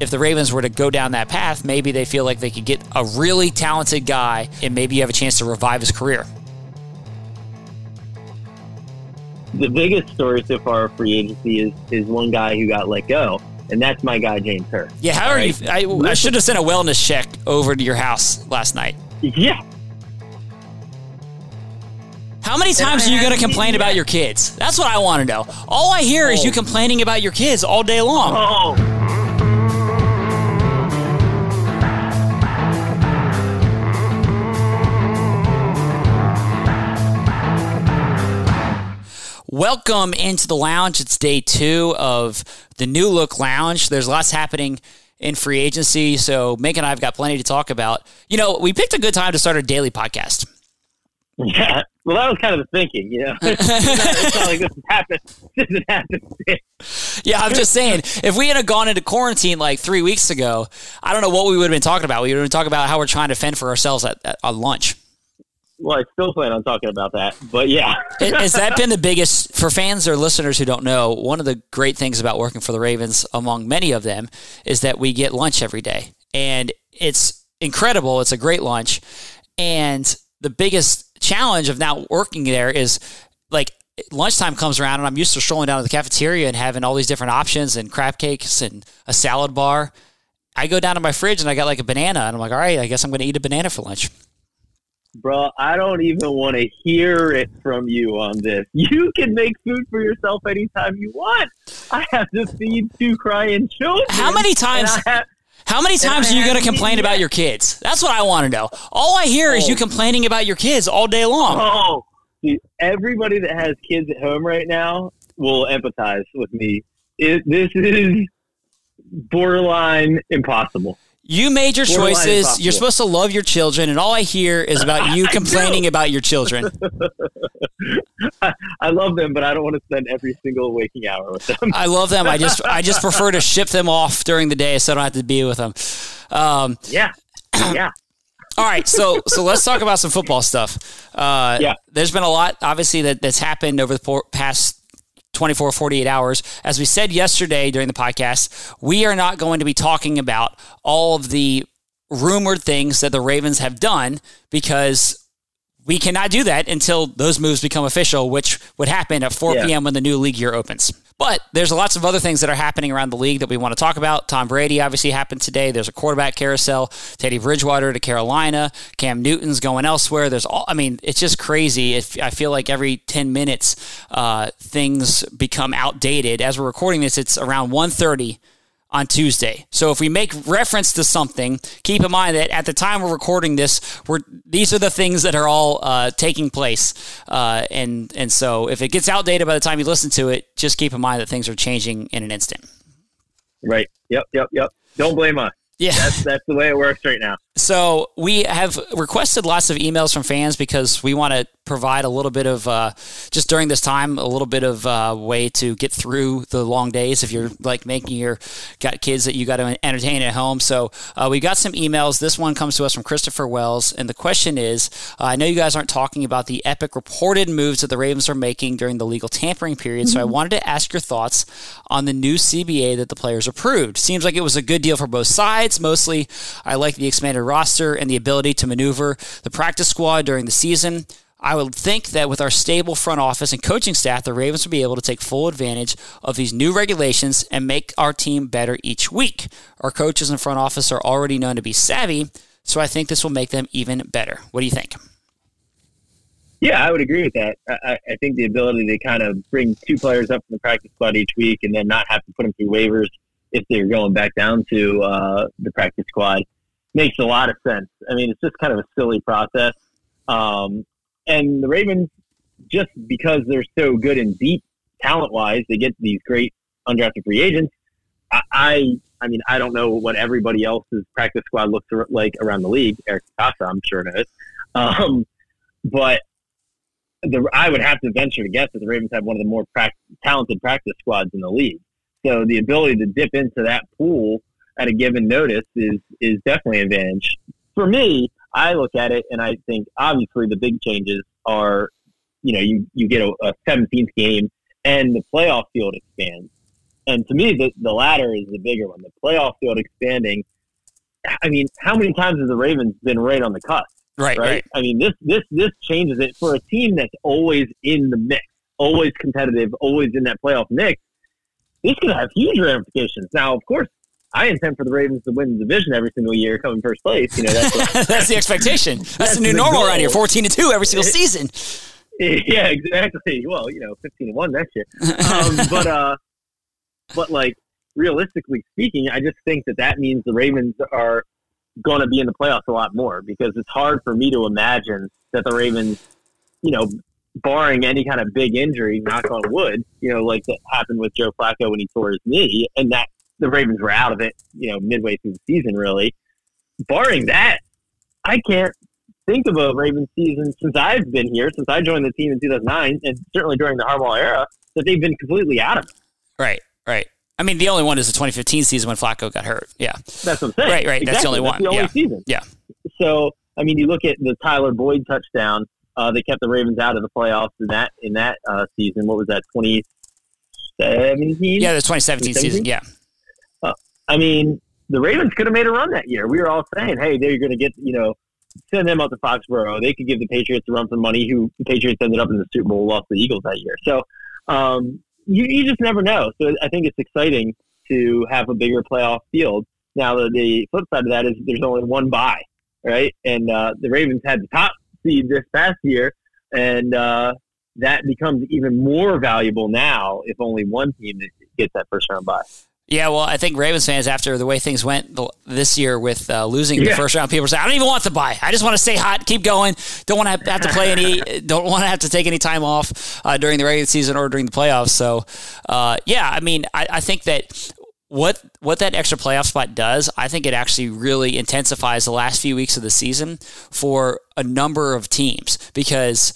if the Ravens were to go down that path, maybe they feel like they could get a really talented guy and maybe you have a chance to revive his career. The biggest story so far of free agency is is one guy who got let go, and that's my guy James Hurst. Yeah, how are you? I, I should have sent a wellness check over to your house last night. Yeah. How many times are you going to complain about your kids? That's what I want to know. All I hear is you oh. complaining about your kids all day long. Oh. Welcome into the lounge. It's day two of the new look lounge. There's lots happening in free agency, so Mink and I have got plenty to talk about. You know, we picked a good time to start our daily podcast. Yeah. Well, that was kind of the thinking, you know. it's not like this has happened. This has happened. Yeah, I'm just saying, if we had gone into quarantine like three weeks ago, I don't know what we would have been talking about. We would have been talking about how we're trying to fend for ourselves at, at on lunch. Well, I still plan on talking about that, but yeah. Has that been the biggest for fans or listeners who don't know? One of the great things about working for the Ravens, among many of them, is that we get lunch every day, and it's incredible. It's a great lunch, and the biggest challenge of now working there is like lunchtime comes around, and I'm used to strolling down to the cafeteria and having all these different options and crab cakes and a salad bar. I go down to my fridge and I got like a banana, and I'm like, all right, I guess I'm going to eat a banana for lunch. Bro, I don't even want to hear it from you on this. You can make food for yourself anytime you want. I have to feed two crying children. How many times? have- How many times are you going to complain about your kids? That's what I want to know. All I hear is you oh. complaining about your kids all day long. Oh, dude, everybody that has kids at home right now will empathize with me. It, this is borderline impossible. You made your choices. You're supposed to love your children, and all I hear is about you complaining about your children. I, I love them, but I don't want to spend every single waking hour with them. I love them. I just I just prefer to ship them off during the day so I don't have to be with them. Um, yeah, yeah. all right, so so let's talk about some football stuff. Uh, Yeah. there's been a lot, obviously, that, that's happened over the past 24, 48 hours. As we said yesterday during the podcast, we are not going to be talking about all of the rumored things that the Ravens have done because we cannot do that until those moves become official, which would happen at 4 Yeah. p.m. when the new league year opens. But there's lots of other things that are happening around the league that we want to talk about. Tom Brady obviously happened today. There's a quarterback carousel. Teddy Bridgewater to Carolina. Cam Newton's going elsewhere. There's all. I mean, it's just crazy. If I feel like every 10 minutes, uh, things become outdated. As we're recording this, it's around 1:30 on Tuesday. So if we make reference to something, keep in mind that at the time we're recording this, we're these are the things that are all uh, taking place, uh, and and so if it gets outdated by the time you listen to it, just keep in mind that things are changing in an instant. Right. Yep. Yep. Yep. Don't blame us. Yeah. That's that's the way it works right now. So we have requested lots of emails from fans because we want to provide a little bit of uh, just during this time a little bit of uh, way to get through the long days if you're like making your got kids that you got to entertain at home. So uh, we got some emails. This one comes to us from Christopher Wells, and the question is: uh, I know you guys aren't talking about the epic reported moves that the Ravens are making during the legal tampering period, so I wanted to ask your thoughts on the new CBA that the players approved. Seems like it was a good deal for both sides. Mostly, I like the expanded roster and the ability to maneuver the practice squad during the season. I would think that with our stable front office and coaching staff, the Ravens will be able to take full advantage of these new regulations and make our team better each week. Our coaches and front office are already known to be savvy, so I think this will make them even better. What do you think? Yeah, I would agree with that. I, I- think the ability to kind of bring two players up from the practice squad each week and then not have to put them through waivers if they're going back down to uh, the practice squad makes a lot of sense. I mean, it's just kind of a silly process. Um, and the Ravens, just because they're so good and deep talent wise, they get these great undrafted free agents. I, I, I mean, I don't know what everybody else's practice squad looks like around the league. Eric DeCosta, I'm sure knows. Um, but the, I would have to venture to guess that the Ravens have one of the more prac- talented practice squads in the league. So the ability to dip into that pool at a given notice is is definitely an advantage. For me, I look at it and I think obviously the big changes are, you know, you, you get a, a 17th game and the playoff field expands. And to me, the, the latter is the bigger one. The playoff field expanding. I mean, how many times has the Ravens been right on the cusp? Right, right. right. I mean, this this this changes it for a team that's always in the mix, always competitive, always in that playoff mix. This could have huge ramifications. Now, of course, I intend for the Ravens to win the division every single year, come in first place. You know, that's, what, that's the expectation. That's, that's the new the normal goal. around here: fourteen to two every single season. Yeah, exactly. Well, you know, fifteen to one next year. Um, but uh, but like realistically speaking, I just think that that means the Ravens are going to be in the playoffs a lot more because it's hard for me to imagine that the Ravens, you know, barring any kind of big injury, knock on wood, you know, like that happened with Joe Flacco when he tore his knee, and that the Ravens were out of it, you know, midway through the season, really. Barring that, I can't think of a Ravens season since I've been here, since I joined the team in 2009, and certainly during the Harbaugh era, that they've been completely out of it. Right, right. I mean, the only one is the 2015 season when Flacco got hurt. Yeah, that's what I'm saying. Right, right. Exactly. That's the only one. The only yeah. season. Yeah. So, I mean, you look at the Tyler Boyd touchdown. Uh, they kept the Ravens out of the playoffs in that in that uh, season. What was that? 2017. Yeah, the 2017, 2017? season. Yeah. I mean, the Ravens could have made a run that year. We were all saying, "Hey, they're going to get you know." Send them out to Foxborough. They could give the Patriots a run for money. Who the Patriots ended up in the Super Bowl, lost the Eagles that year. So um, you, you just never know. So I think it's exciting to have a bigger playoff field. Now, the, the flip side of that is there's only one bye, right? And uh, the Ravens had the top seed this past year, and uh, that becomes even more valuable now if only one team gets that first round bye. Yeah, well, I think Ravens fans, after the way things went this year with uh, losing yeah. the first round, people say, "I don't even want to buy. I just want to stay hot, keep going. Don't want to have to play any. don't want to have to take any time off uh, during the regular season or during the playoffs." So, uh, yeah, I mean, I, I think that what what that extra playoff spot does, I think it actually really intensifies the last few weeks of the season for a number of teams because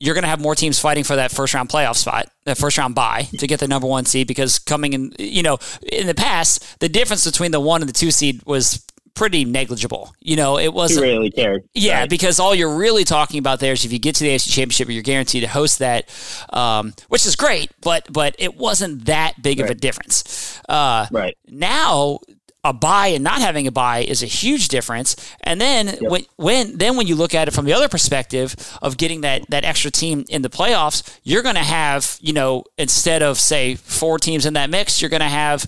you're going to have more teams fighting for that first round playoff spot, that first round bye to get the number one seed. Because coming in, you know, in the past, the difference between the one and the two seed was pretty negligible. You know, it wasn't he really cared. Yeah, right. because all you're really talking about there is if you get to the AFC Championship, you're guaranteed to host that, um, which is great. But but it wasn't that big right. of a difference. Uh, right now. A bye and not having a bye is a huge difference. And then yep. when, when then when you look at it from the other perspective of getting that that extra team in the playoffs, you're going to have you know instead of say four teams in that mix, you're going to have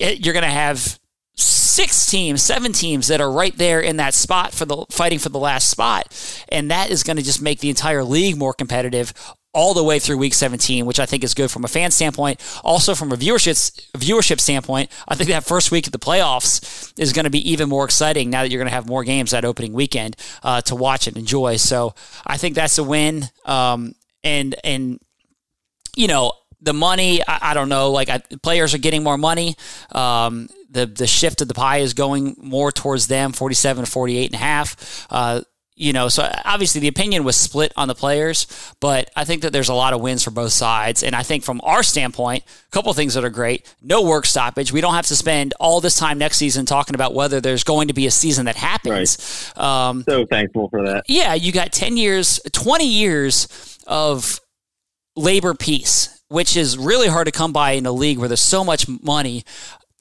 eh, you're going to have six teams, seven teams that are right there in that spot for the fighting for the last spot. And that is going to just make the entire league more competitive all the way through week 17, which I think is good from a fan standpoint. Also from a viewership viewership standpoint, I think that first week of the playoffs is going to be even more exciting now that you're going to have more games that opening weekend uh, to watch and enjoy. So I think that's a win. Um, and and you know the money, I, I don't know. Like I, players are getting more money. Um, the the shift of the pie is going more towards them, 47 to 48 and a half. Uh, you know, so obviously the opinion was split on the players, but I think that there's a lot of wins for both sides. And I think from our standpoint, a couple of things that are great. No work stoppage. We don't have to spend all this time next season talking about whether there's going to be a season that happens. Right. Um, so thankful for that. Yeah, you got 10 years, 20 years of labor peace, which is really hard to come by in a league where there's so much money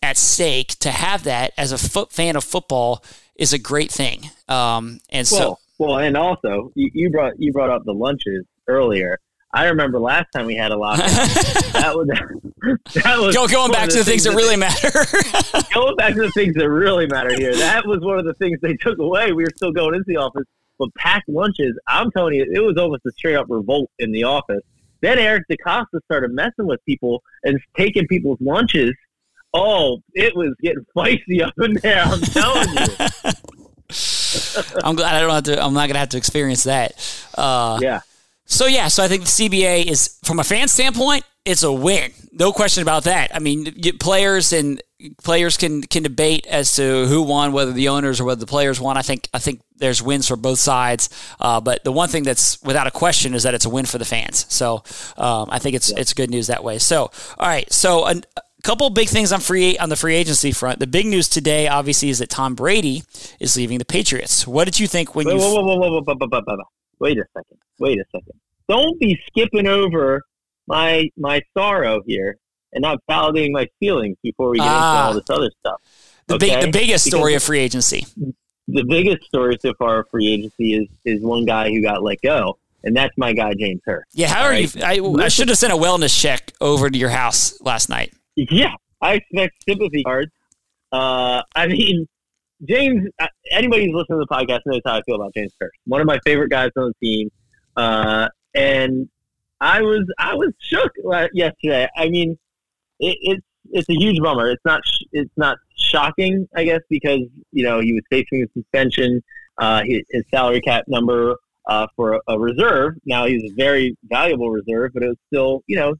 at stake to have that as a fan of football is a great thing. Um, and so, well, and also you, you, brought you brought up the lunches earlier. I remember last time we had a lockdown. that was that was Go, going back to the things, that, that really matter. going back to the things that really matter here. That was one of the things they took away. We were still going into the office, but packed lunches. I'm telling you, it was almost a straight up revolt in the office. Then Eric DeCosta started messing with people and taking people's lunches Oh, it was getting feisty up in there. I'm telling you. I'm glad I don't have to. I'm not gonna have to experience that. Uh, yeah. So yeah, so I think the CBA is, from a fan standpoint, it's a win, no question about that. I mean, players and players can can debate as to who won, whether the owners or whether the players won. I think I think there's wins for both sides, uh, but the one thing that's without a question is that it's a win for the fans. So um, I think it's yeah. it's good news that way. So all right, so. Couple big things on free on the free agency front. The big news today, obviously, is that Tom Brady is leaving the Patriots. What did you think when wait, you? Whoa, whoa, whoa, whoa, whoa, whoa, whoa, Wait a second. Wait a second. Don't be skipping over my my sorrow here. and not validating my feelings before we get Ah. into all this other stuff. The, big, the biggest Because- story of free agency. The biggest story so far of free agency is is one guy who got let go, and that's my guy James Hurst. Yeah, how are Right. you? I, I should have sent a wellness check over to your house last night. Yeah, I expect sympathy cards. Uh, I mean, James. uh, Anybody who's listening to the podcast knows how I feel about James Hurst. One of my favorite guys on the team, uh, and I was I was shook yesterday. I mean, it, it's it's a huge bummer. It's not it's not shocking, I guess, because you know he was facing a suspension. Uh, his, his salary cap number uh, for a, a reserve. Now he's a very valuable reserve, but it was still you know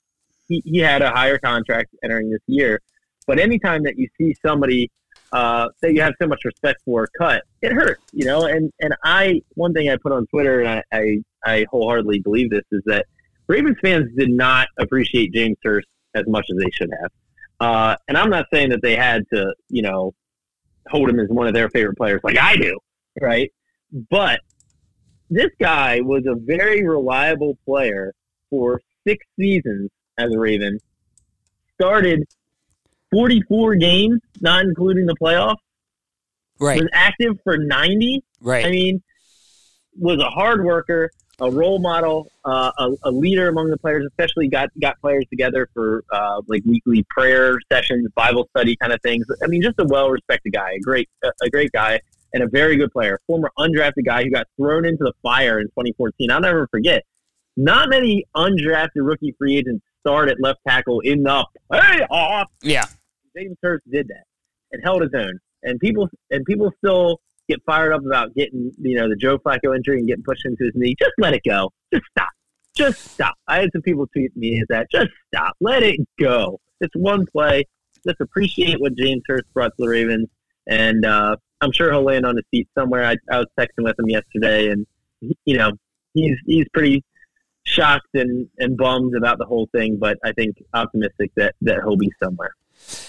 he, he had a higher contract entering this year. But anytime that you see somebody uh, that you have so much respect for cut, it hurts, you know. And and I one thing I put on Twitter, and I I, I wholeheartedly believe this is that Ravens fans did not appreciate James Hurst as much as they should have. Uh, and I'm not saying that they had to, you know, hold him as one of their favorite players like I do, right? But this guy was a very reliable player for six seasons as a Raven. Started 44 games, not including the playoffs. Right, Was active for 90. right. I mean, was a hard worker, a role model, uh, a, a leader among the players. Especially got got players together for uh, like weekly prayer sessions, Bible study kind of things. I mean, just a well respected guy, a great a, a great guy, and a very good player. Former undrafted guy who got thrown into the fire in 2014. I'll never forget. Not many undrafted rookie free agents start at left tackle in the playoffs. yeah, James Hurst did that and held his own. And people and people still get fired up about getting you know the Joe Flacco injury and getting pushed into his knee. Just let it go. Just stop. Just stop. I had some people tweet me as that. Just stop. Let it go. It's one play. Just appreciate what James Hurst brought to the Ravens, and uh, I'm sure he'll land on his feet somewhere. I, I was texting with him yesterday, and you know he's he's pretty shocked and, and bummed about the whole thing, but I think optimistic that that he'll be somewhere.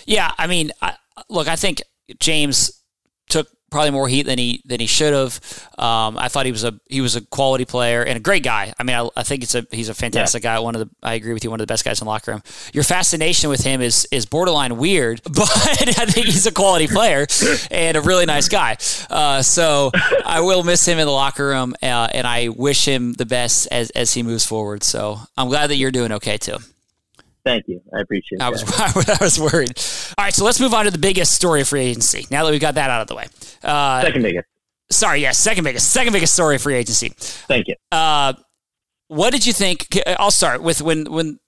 yeah. I mean, I, look, I think James took probably more heat than he than he should have. Um, I thought he was a he was a quality player and a great guy. I mean, I, I think it's a he's a fantastic guy. One of the I agree with you. One of the best guys in the locker room. Your fascination with him is is borderline weird, but I think he's a quality player and a really nice guy. Uh, so I will miss him in the locker room, uh, and I wish him the best as as he moves forward. So I'm glad that you're doing okay too. Thank you. I appreciate I was I was worried. All right, so let's move on to the biggest story of free agency. Now that we've got that out of the way. Uh, Second biggest. sorry, yes, second biggest, second biggest story of free agency. Thank you. Uh, what did you think? I'll start with when when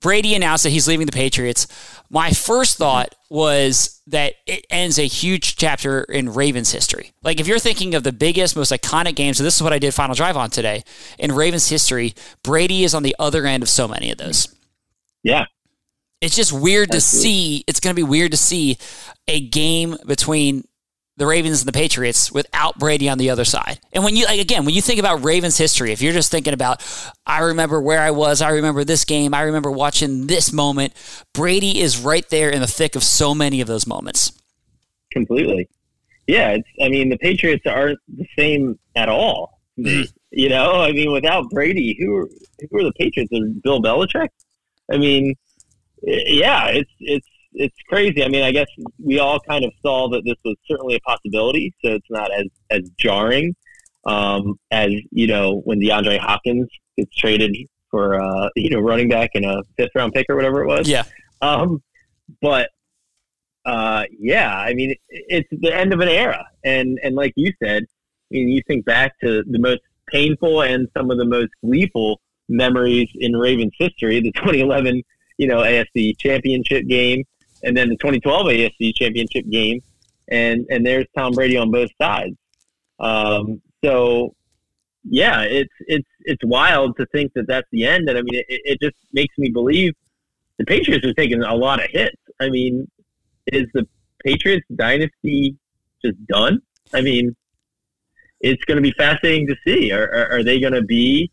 Brady announced that he's leaving the Patriots. My first thought was that it ends a huge chapter in Ravens history. Like if you're thinking of the biggest, most iconic games, so this is what I did Final Drive on today in Ravens history. Brady is on the other end of so many of those. Yeah. It's just weird to see. It's going to be weird to see a game between the Ravens and the Patriots without Brady on the other side. And when you like again, when you think about Ravens history, if you're just thinking about I remember where I was, I remember this game, I remember watching this moment, Brady is right there in the thick of so many of those moments. Completely. Yeah. It's, I mean, the Patriots aren't the same at all. Mm-hmm. me. You know, I mean, without Brady, who who are the Patriots? Are Bill Belichick? I mean, yeah, it's it's it's crazy. I mean, I guess we all kind of saw that this was certainly a possibility, so it's not as as jarring um, as you know when DeAndre Hopkins gets traded for uh, you know running back and a fifth round pick or whatever it was. Yeah. Um, but uh, yeah, I mean, it's the end of an era, and and like you said, I mean, you think back to the most painful and some of the most gleeful memories in Ravens history: the 2011, you know, AFC Championship game, and then the 2012 AFC Championship game, and and there's Tom Brady on both sides. Um, so yeah, it's it's it's wild to think that that's the end, and I mean, it, it just makes me believe the Patriots are taking a lot of hits. I mean, is the Patriots dynasty just done? I mean, it's going to be fascinating to see. Are, are, are they going to be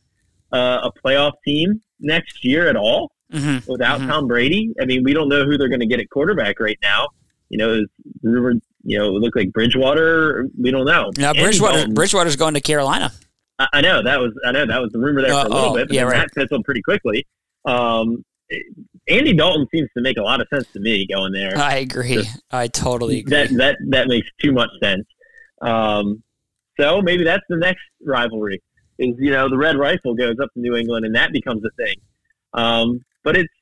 uh, a playoff team next year at all Mm-hmm. without Mhm. Tom Brady? I mean, we don't know who they're going to get at quarterback right now. You know, it's rumored. You know, it looked like Bridgewater. We don't know. Now Bridgewater, Dalton- Bridgewater's going to Carolina. I, I know that was I know that was the rumor there Uh, for a little oh, bit, but yeah, right. that fizzled pretty quickly. Um, Andy Dalton seems to make a lot of sense to me going there. I agree. I totally agree. That that that makes too much sense. Um, so maybe that's the next rivalry. Is you know the Red Rifle goes up to New England and that becomes a thing. Um, but it's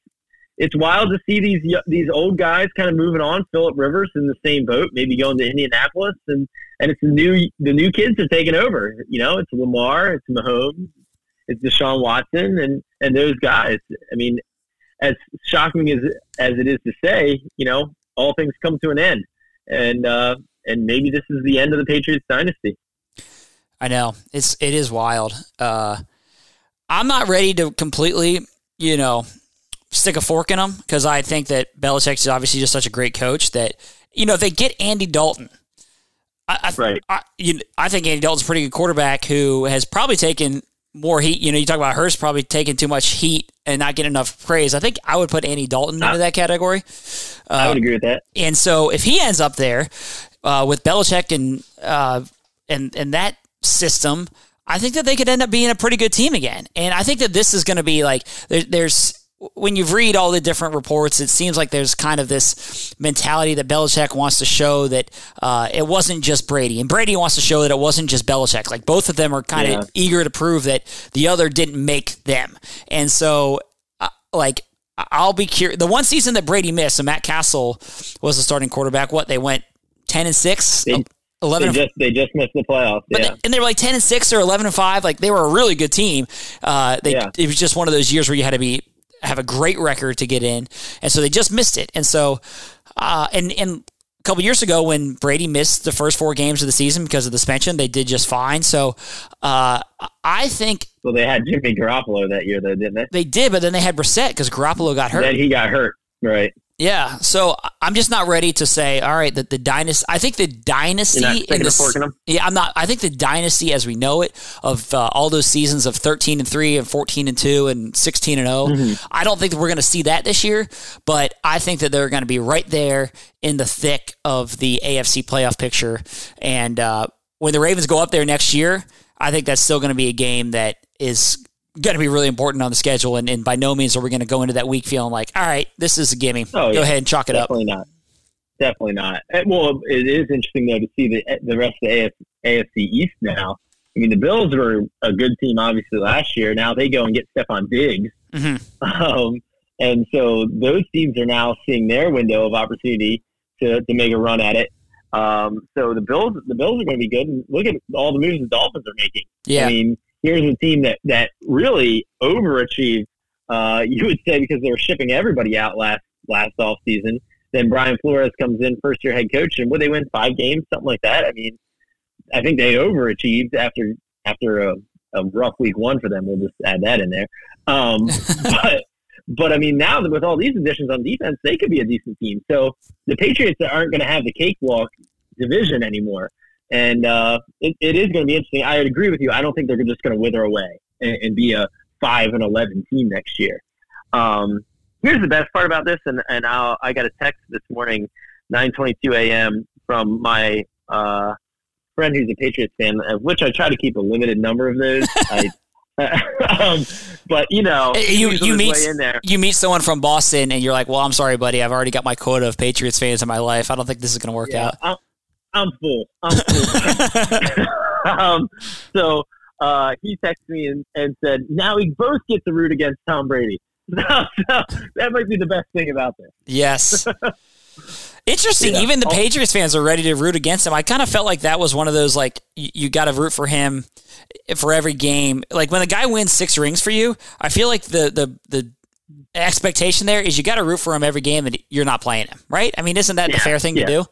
it's wild to see these these old guys kind of moving on. Philip Rivers in the same boat, maybe going to Indianapolis, and and it's the new the new kids are taking over. You know, it's Lamar, it's Mahomes, it's Deshaun Watson, and and those guys. I mean, as shocking as as it is to say, you know, all things come to an end, and uh, and maybe this is the end of the Patriots dynasty. I know it's it is wild. Uh, I'm not ready to completely, you know, stick a fork in them because I think that Belichick is obviously just such a great coach that you know they get Andy Dalton. I, I, right. I, you, I think Andy Dalton's a pretty good quarterback who has probably taken more heat. You know, you talk about Hurst probably taking too much heat and not getting enough praise. I think I would put Andy Dalton into that category. Uh, I would agree with that. And so if he ends up there uh, with Belichick and uh, and and that system, I think that they could end up being a pretty good team again. And I think that this is going to be like there, there's when you read all the different reports, it seems like there's kind of this mentality that Belichick wants to show that uh, it wasn't just Brady, and Brady wants to show that it wasn't just Belichick. Like both of them are kind of yeah. eager to prove that the other didn't make them, and so uh, like I'll be curious. The one season that Brady missed, and Matt Cassel was the starting quarterback. What they went ten and six. They, 11 they just they just missed the playoffs. yeah. They, and they were like 10 and 6 or 11 and 5 like they were a really good team. Uh, they, yeah. it was just one of those years where you had to be have a great record to get in, and so they just missed it. And so, uh, and and a couple years ago when Brady missed the first four games of the season because of the suspension, they did just fine. So, uh, I think. Well, they had Jimmy Garoppolo that year, though, didn't they? They did, but then they had Brissett because Garoppolo got hurt. Then he got hurt, right? Yeah, so I'm just not ready to say, all right, that the dynasty. I think the dynasty in the yeah, I'm not. I think the dynasty as we know it of uh, all those seasons of 13 and three and 14 and two and 16 and 0. Mm-hmm. I don't think that we're going to see that this year, but I think that they're going to be right there in the thick of the AFC playoff picture. And uh, when the Ravens go up there next year, I think that's still going to be a game that is going to be really important on the schedule. And, and by no means are we going to go into that week feeling like, all right, this is a gimme. Oh, go yeah. ahead and chalk it Definitely up. Definitely not. Definitely not. Well, it is interesting though to see the the rest of the AF, AFC East now. I mean, the Bills were a good team obviously last year. Now they go and get Stefon Diggs, mm-hmm. um, and so those teams are now seeing their window of opportunity to, to make a run at it. Um, so the Bills, the Bills are going to be good. And look at all the moves the Dolphins are making. Yeah. I mean, here's a team that that really overachieved. Uh, you would say because they were shipping everybody out last last off season. Then Brian Flores comes in, first year head coach, and would they win five games, something like that? I mean, I think they overachieved after after a, a rough week one for them. We'll just add that in there. Um, but but I mean, now with all these additions on defense, they could be a decent team. So the Patriots aren't going to have the cakewalk division anymore. And uh, it, it is going to be interesting. I agree with you. I don't think they're just going to wither away and, and, be a five and eleven team next year. Um, here's the best part about this, and and I'll, I got a text this morning, 9:22 a.m. from my uh, friend who's a Patriots fan, of which I try to keep a limited number of those. I, um, but you know, you you meet you meet someone from Boston, and you're like, "Well, I'm sorry, buddy. I've already got my quota of Patriots fans in my life. I don't think this is going to work yeah, out." I'm, full. I'm full. um, so uh, he texted me and, and said, now we both get to root against Tom Brady. so, that might be the best thing about this. Yes. Interesting. Yeah. Even the Patriots fans are ready to root against him. I kind of felt like that was one of those like you, you got to root for him for every game. Like when the guy wins six rings for you, I feel like the the the expectation there is you got to root for him every game that you're not playing him, right? I mean, isn't that yeah. the fair thing yeah. to do?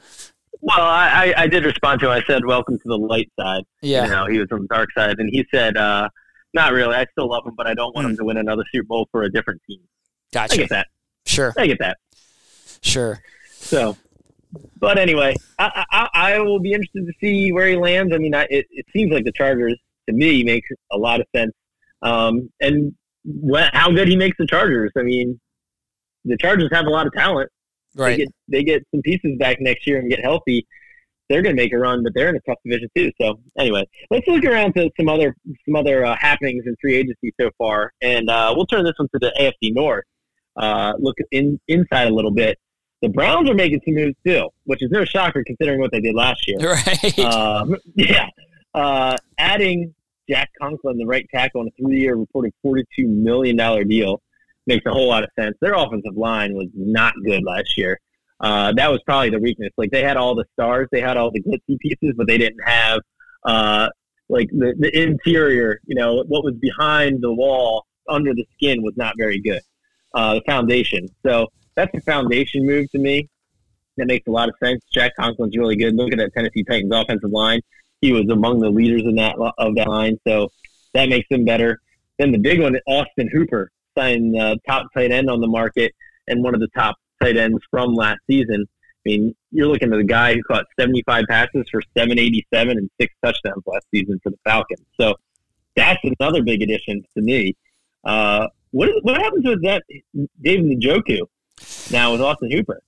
Well, I, I did respond to him. I said, "Welcome to the light side." Yeah, you know, he was on the dark side, and he said, uh, "Not really. I still love him, but I don't want mm. him to win another Super Bowl for a different team." Gotcha. I get that. Sure. I get that. Sure. So, but anyway, I, I, I will be interested to see where he lands. I mean, I, it, it seems like the Chargers to me makes a lot of sense, um, and when, how good he makes the Chargers. I mean, the Chargers have a lot of talent. Right. They get, they get some pieces back next year and get healthy. They're going to make a run, but they're in a tough division too. So anyway, let's look around to some other some other uh, happenings in free agency so far, and uh, we'll turn this one to the AFC North, uh, look in inside a little bit, the Browns are making some moves too, which is no shocker considering what they did last year. Right. Um, yeah. Uh, adding Jack Conklin, the right tackle, on a three-year reported $42 million deal makes a whole lot of sense. Their offensive line was not good last year. Uh, that was probably the weakness. Like they had all the stars, they had all the glitzy pieces, but they didn't have uh, like the, the interior. You know, what was behind the wall under the skin was not very good. Uh, the foundation. So that's a foundation move to me. That makes a lot of sense. Jack Conklin's really good. Look at that Tennessee Titans offensive line. He was among the leaders in that of that line, so that makes him better. Then the big one, Austin Hooper, signed uh, top tight end on the market and one of the top tight ends from last season. I mean, you're looking at a guy who caught 75 passes for 787 and six touchdowns last season for the Falcons. So that's another big addition to me. Uh, what, is, what happens with that David Njoku now with Austin Hooper?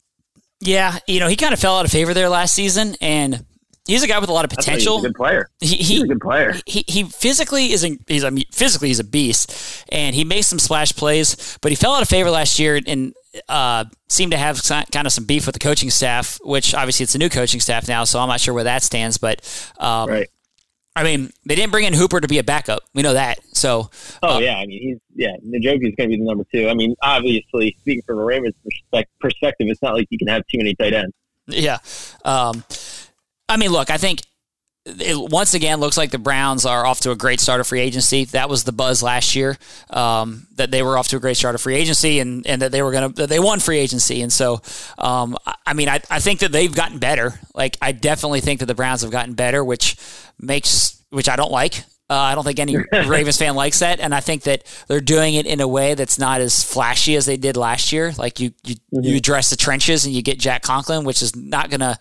Yeah, you know, he kind of fell out of favor there last season, and he's a guy with a lot of potential. He's a good player. He, he, he's a good player. He, he physically is a, he's a physically he's a beast, and he makes some splash plays. But he fell out of favor last year, and uh, seemed to have kind of some beef with the coaching staff. Which obviously it's a new coaching staff now, so I'm not sure where that stands. But um, right. I mean, they didn't bring in Hooper to be a backup. We know that. So. Oh uh, yeah, I mean he's yeah. Njoku's going to be the number two. I mean, obviously, speaking from a Ravens perspective, it's not like you can have too many tight ends. Yeah. Um, I mean, look, I think it once again looks like the Browns are off to a great start of free agency. That was the buzz last year um, that they were off to a great start of free agency and, and that they were going to they won free agency. And so, um, I mean, I, I think that they've gotten better. Like I definitely think that the Browns have gotten better, which makes which I don't like. Uh, I don't think any Ravens fan likes that, and I think that they're doing it in a way that's not as flashy as they did last year. Like you, you, mm-hmm. you address the trenches and you get Jack Conklin, which is not gonna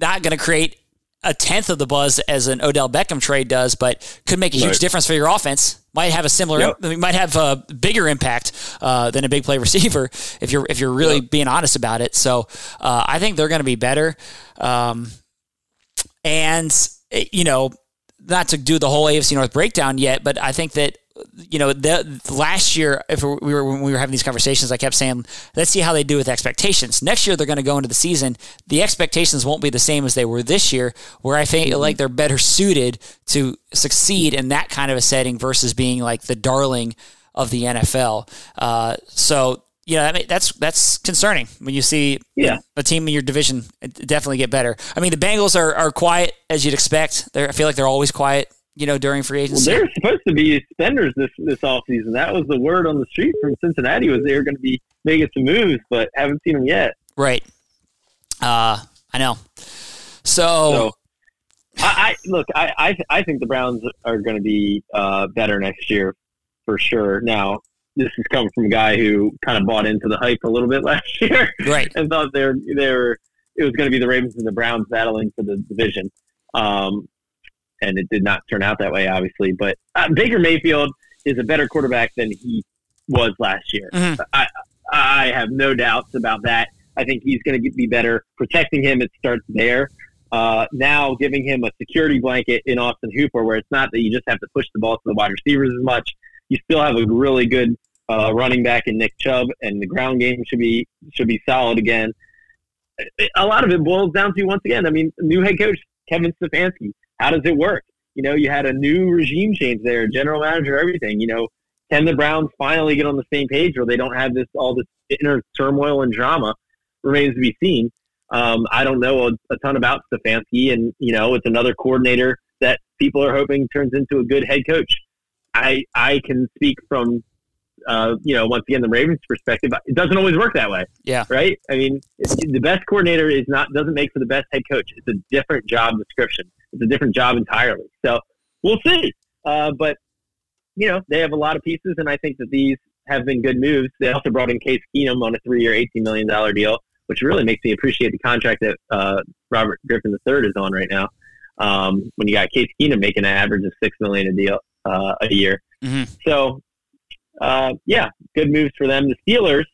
not gonna create a tenth of the buzz as an Odell Beckham trade does, but could make a huge right. difference for your offense. Might have a similar, yep. might have a bigger impact uh, than a big play receiver if you're if you're really yep. being honest about it. So uh, I think they're going to be better, um, and you know, not to do the whole AFC North breakdown yet, but I think that you know, the, last year, if we were when we were having these conversations, I kept saying, let's see how they do with expectations. Next year, they're going to go into the season. The expectations won't be the same as they were this year, where I feel mm-hmm. like they're better suited to succeed in that kind of a setting versus being like the darling of the NFL. Uh, so you know, that's that's concerning when you see yeah. a team in your division definitely get better. I mean, the Bengals are, are quiet as you'd expect. They're, I feel like they're always quiet you know, during free agency? Well, they're supposed to be spenders this this offseason. That was the word on the street from Cincinnati was they were going to be making some moves, but haven't seen them yet. Right. Uh, I know. So, so I, I, look. I, I I think the Browns are going to be uh, better next year for sure. Now, this is coming from a guy who kind of bought into the hype a little bit last year, right? And thought they're they were it was going to be the Ravens and the Browns battling for the division. Um, and it did not turn out that way, obviously. But uh, Baker Mayfield is a better quarterback than he was last year. Mm-hmm. I, I have no doubts about that. I think he's going to be better. Protecting him, it starts there. Uh, now giving him a security blanket in Austin Hooper, where it's not that you just have to push the ball to the wide receivers as much. You still have a really good uh, running back in Nick Chubb, and the ground game should be should be solid again. A lot of it boils down to once again. I mean, new head coach Kevin Stefanski how does it work? You know, you had a new regime change there, general manager, everything. You know, can the Browns finally get on the same page where they don't have this all this inner turmoil and drama? Remains to be seen. Um, I don't know a, a, ton about Stefanski, and you know, it's another coordinator that people are hoping turns into a good head coach. I I can speak from uh, you know, once again, the Ravens' perspective, it doesn't always work that way. Yeah. Right. I mean, the best coordinator is not doesn't make for the best head coach. It's a different job description. It's a different job entirely. So we'll see. Uh, but you know, they have a lot of pieces, and I think that these have been good moves. They also brought in Case Keenum on a three-year, eighteen million dollar deal, which really makes me appreciate the contract that uh, Robert Griffin III is on right now. Um, when you got Case Keenum making an average of six million a deal uh, a year, mm-hmm. so uh, yeah, good moves for them. The Steelers,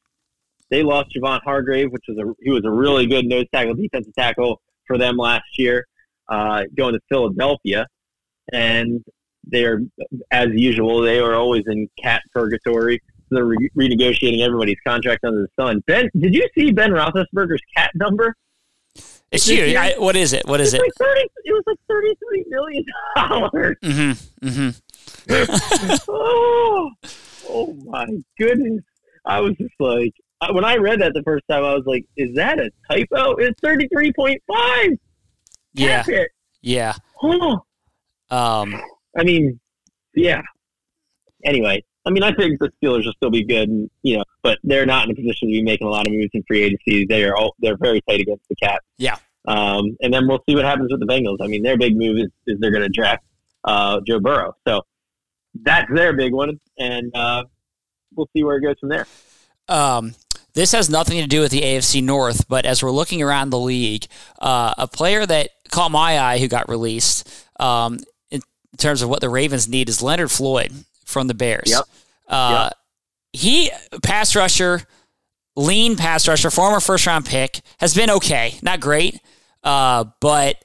they lost Javon Hargrave, which was a he was a really good nose tackle, defensive tackle for them last year uh, going to Philadelphia, and they're as usual. They are always in cap purgatory. they're re- renegotiating everybody's contract under the sun. Ben, did you see Ben Roethlisberger's cap number? It's huge. I, what is it? What is it? Like 30, it was like thirty-three million dollars. Mm-hmm. Mm-hmm. oh, oh my goodness! I was just like, when I read that the first time, I was like, "Is that a typo?" It's thirty-three point five. Yeah. Yeah. Oh. Um. I mean, yeah. Anyway, I mean, I think the Steelers will still be good, and, you know, but they're not in a position to be making a lot of moves in free agency. They are all, they're very tight against the cap. Yeah. Um, and then we'll see what happens with the Bengals. I mean, their big move is, is they're going to draft uh, Joe Burrow. So that's their big one, and uh, we'll see where it goes from there. Um, this has nothing to do with the AFC North, but as we're looking around the league, uh, a player that caught my eye who got released um, in terms of what the Ravens need is Leonard Floyd from the Bears. Yep. Uh, yep. He, pass rusher, lean pass rusher, former first round pick, has been okay. Not great, uh, but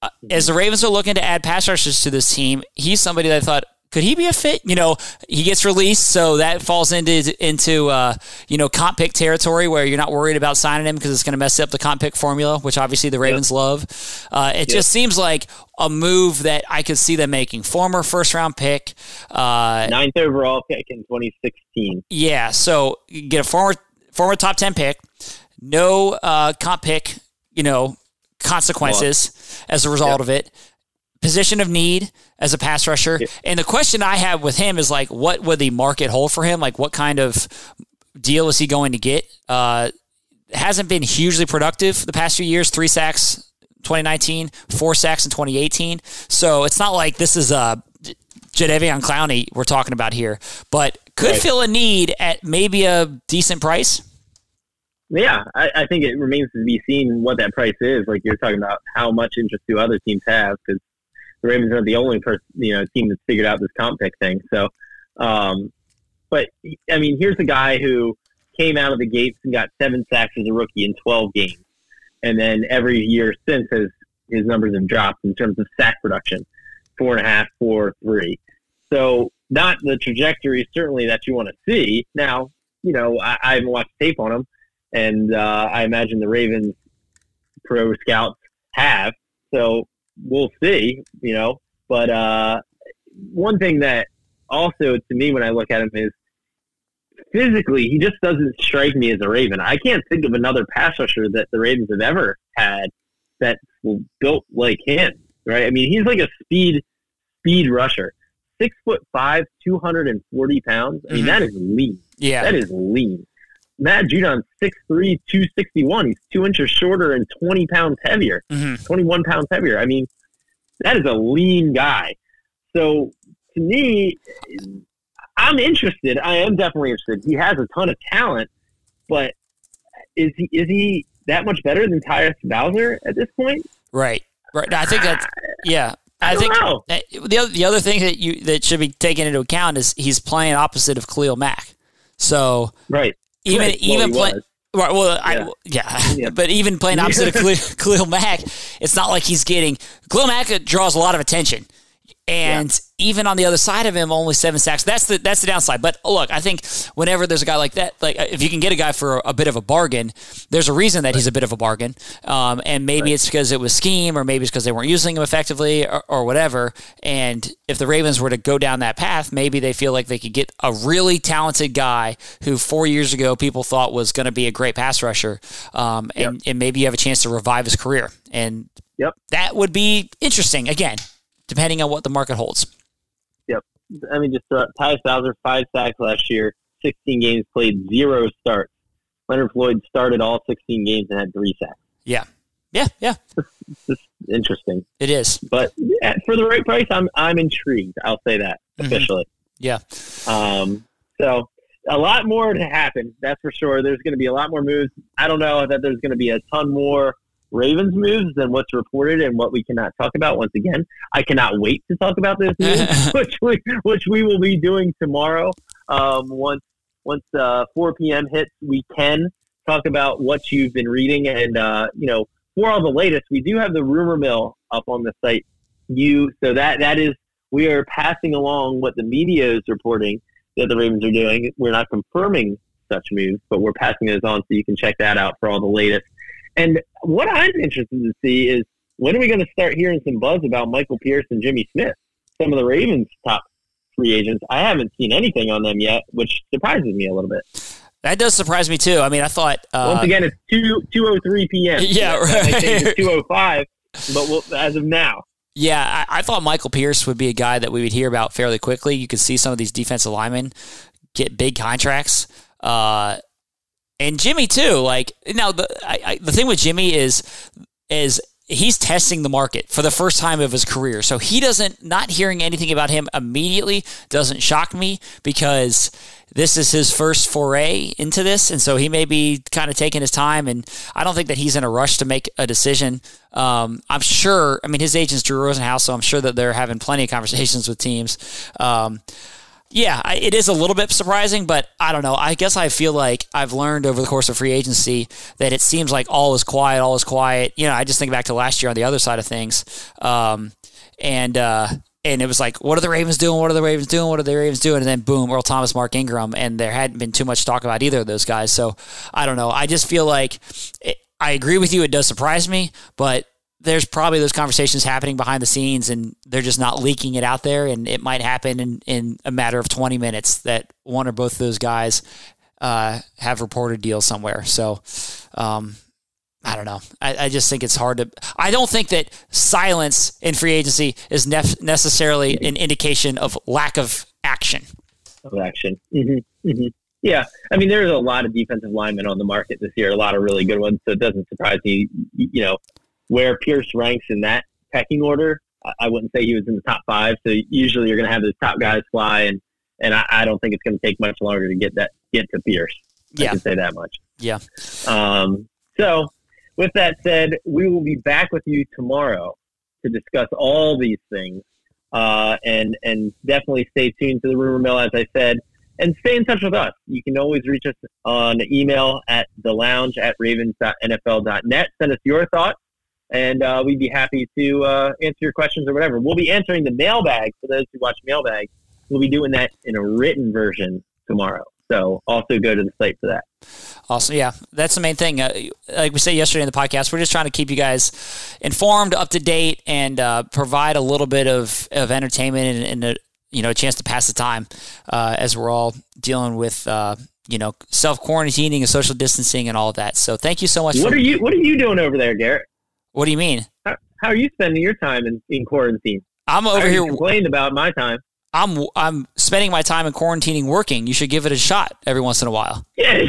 uh, as the Ravens are looking to add pass rushers to this team, he's somebody that I thought could he be a fit? You know, he gets released, so that falls into into uh, you know comp pick territory where you're not worried about signing him because it's going to mess up the comp pick formula, which obviously the Ravens yep. love. Uh, it yep. just seems like a move that I could see them making. Former first round pick, uh, ninth overall pick in 2016. Yeah, so you get a former former top 10 pick, no uh, comp pick, you know, consequences as a result yep. of it position of need as a pass rusher. Yeah. And the question I have with him is like, what would the market hold for him? Like, what kind of deal is he going to get? Uh, hasn't been hugely productive the past few years. Three sacks 2019, four sacks in 2018. So it's not like this is a Jadeveon Clowney we're talking about here, but could right. fill a need at maybe a decent price. Yeah, I, I, think it remains to be seen what that price is. Like you're talking about, how much interest do other teams have? Because the Ravens aren't the only person, you know, team that's figured out this comp pick thing. So, um, but I mean, here's a guy who came out of the gates and got seven sacks as a rookie in 12 games, and then every year since has his numbers have dropped in terms of sack production, four and a half, four, three. So not the trajectory certainly that you want to see. Now, you know, I, I haven't watched tape on him, and uh, I imagine the Ravens pro scouts have. So we'll see, you know. But uh, one thing that also to me when I look at him is physically he just doesn't strike me as a Raven. I can't think of another pass rusher that the Ravens have ever had that built like him. Right? I mean, he's like a speed speed rusher. Six foot five, two hundred and forty pounds. I mean, mm-hmm. that is lean. Yeah, that is lean. Matt Judon's 6'3", 261. He's two inches shorter and 20 pounds heavier, mm-hmm. 21 pounds heavier. I mean, that is a lean guy. So to me, I'm interested. I am definitely interested. He has a ton of talent, but is he is he that much better than Tyus Bowser at this point? Right. Right. I think that's yeah. I, I think know. the other, the other thing that you that should be taken into account is he's playing opposite of Khalil Mack. So right even right. even well, playing. Right. Well, yeah. I, yeah. yeah. but even playing opposite of Khalil, Khalil Mack, it's not like he's getting. Khalil Mack draws a lot of attention, and yeah. even on the other side of him, only seven sacks. That's the that's the downside. But look, I think whenever there's a guy like that, like if you can get a guy for a bit of a bargain, there's a reason that right. he's a bit of a bargain. Um, and maybe right. it's because it was scheme, or maybe it's because they weren't using him effectively, or, or whatever. And if the Ravens were to go down that path, maybe they feel like they could get a really talented guy who four years ago people thought was going to be a great pass rusher, um, and, yep. and maybe you have a chance to revive his career. And Yep. That would be interesting. Again, depending on what the market holds. Yep. I mean, just uh, Tyus Bowser, five sacks last year, 16 games played, zero starts. Leonard Floyd started all 16 games and had three sacks. Yeah. Yeah, yeah. It's interesting. It is. But yeah, for the right price, I'm I'm intrigued. I'll say that mm-hmm. officially. Mm-hmm. Yeah. Um. So a lot more to happen. That's for sure. There's going to be a lot more moves. I don't know that there's going to be a ton more Ravens moves than what's reported and what we cannot talk about. Once again, I cannot wait to talk about this news, which we which we will be doing tomorrow. Um, once once uh, 4 p.m. hits, we can talk about what you've been reading, and uh, you know, for all the latest, we do have the rumor mill up on the site. You so that that is we are passing along what the media is reporting. that the Ravens are doing. We're not confirming such moves, but we're passing those on so you can check that out for all the latest. And what I'm interested to see is when are we going to start hearing some buzz about Michael Pierce and Jimmy Smith, some of the Ravens' top free agents? I haven't seen anything on them yet, which surprises me a little bit. That does surprise me too. I mean, I thought uh, once again it's two two oh three p.m. Yeah, right. Two oh five, but we'll, as of now. Yeah, I, I, thought Michael Pierce would be a guy that we would hear about fairly quickly. You could see some of these defensive linemen get big contracts. Uh, and Jimmy too. Like now, the I, I, the thing with Jimmy is is he's testing the market for the first time of his career. So he doesn't not hearing anything about him immediately doesn't shock me because this is his first foray into this, and so he may be kind of taking his time. And I don't think that he's in a rush to make a decision. Um, I'm sure. I mean, his agent's Drew Rosenhaus, so I'm sure that they're having plenty of conversations with teams. Um, yeah, it is a little bit surprising, but I don't know. I guess I feel like I've learned over the course of free agency that it seems like all is quiet, all is quiet. You know, I just think back to last year on the other side of things, um, and uh, and it was like, what are the Ravens doing? What are the Ravens doing? What are the Ravens doing? And then boom, Earl Thomas, Mark Ingram, and there hadn't been too much talk about either of those guys. So I don't know. I just feel like it, I agree with you. It does surprise me, but there's probably those conversations happening behind the scenes and they're just not leaking it out there and it might happen in, in a matter of 20 minutes that one or both of those guys uh, have reported deals somewhere so um, I don't know. I, I, just think it's hard to. I don't think that silence in free agency is nef- necessarily an indication of lack of action. Of action. Mm-hmm. Mm-hmm. Yeah, I mean, there's a lot of defensive linemen on the market this year, a lot of really good ones. So it doesn't surprise me. You know, where Pierce ranks in that pecking order, I wouldn't say he was in the top five. So usually you're going to have those top guys fly, and and I, I don't think it's going to take much longer to get that get to Pierce. Yeah. I can say that much. Yeah. Um, so, with that said, we will be back with you tomorrow to discuss all these things, uh, and and definitely stay tuned to the rumor mill, as I said, and stay in touch with us. You can always reach us on email at the lounge at ravens.nfl.net. Send us your thoughts and uh, we'd be happy to uh, answer your questions or whatever. We'll be answering the mailbag for those who watch mailbag. We'll be doing that in a written version tomorrow. So also go to the site for that. Awesome. Yeah, that's the main thing. Uh, like we said yesterday in the podcast, we're just trying to keep you guys informed, up to date, and uh, provide a little bit of, of entertainment and, and a you know a chance to pass the time uh, as we're all dealing with uh, you know self quarantining and social distancing and all of that. So thank you so much. What for, are you What are you doing over there, Garrett? What do you mean? How, how are you spending your time in, in quarantine? I'm over here complained about my time. I'm I'm spending my time in quarantining working. You should give it a shot every once in a while. Yeah.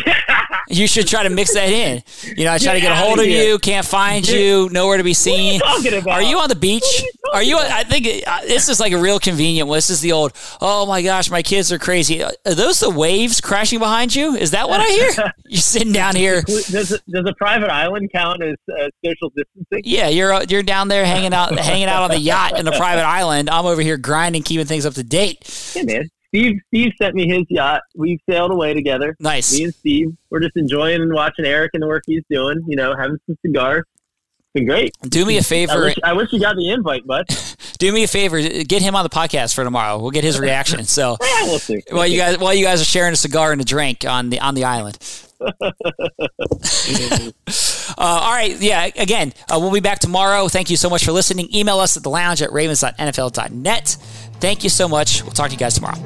you should try to mix that in. You know, I try to get a hold of you, can't find you, nowhere to be seen. Are you, are you on the beach? Are, you? I think uh, this is like a real convenient one. This is the old. Oh my gosh, my kids are crazy. Are those the waves crashing behind you? Is that what I hear? You're sitting down here. Does does a private island count as uh, social distancing? Yeah, you're uh, you're down there hanging out hanging out on the yacht in a private island. I'm over here grinding, keeping things up to date. Yeah, man. Steve Steve sent me his yacht. We sailed away together. Nice. Me and Steve. We're just enjoying and watching Eric and the work he's doing. You know, having some cigars. Been great. Do me a favor. I wish, I wish you got the invite, bud. Do me a favor. Get him on the podcast for tomorrow. We'll get his reaction. So yeah, we'll see. while you guys while you guys are sharing a cigar and a drink on the on the island. uh, all right. Yeah. Again, uh, we'll be back tomorrow. Thank you so much for listening. Email us at the lounge at ravens.nfl.net. Thank you so much. We'll talk to you guys tomorrow.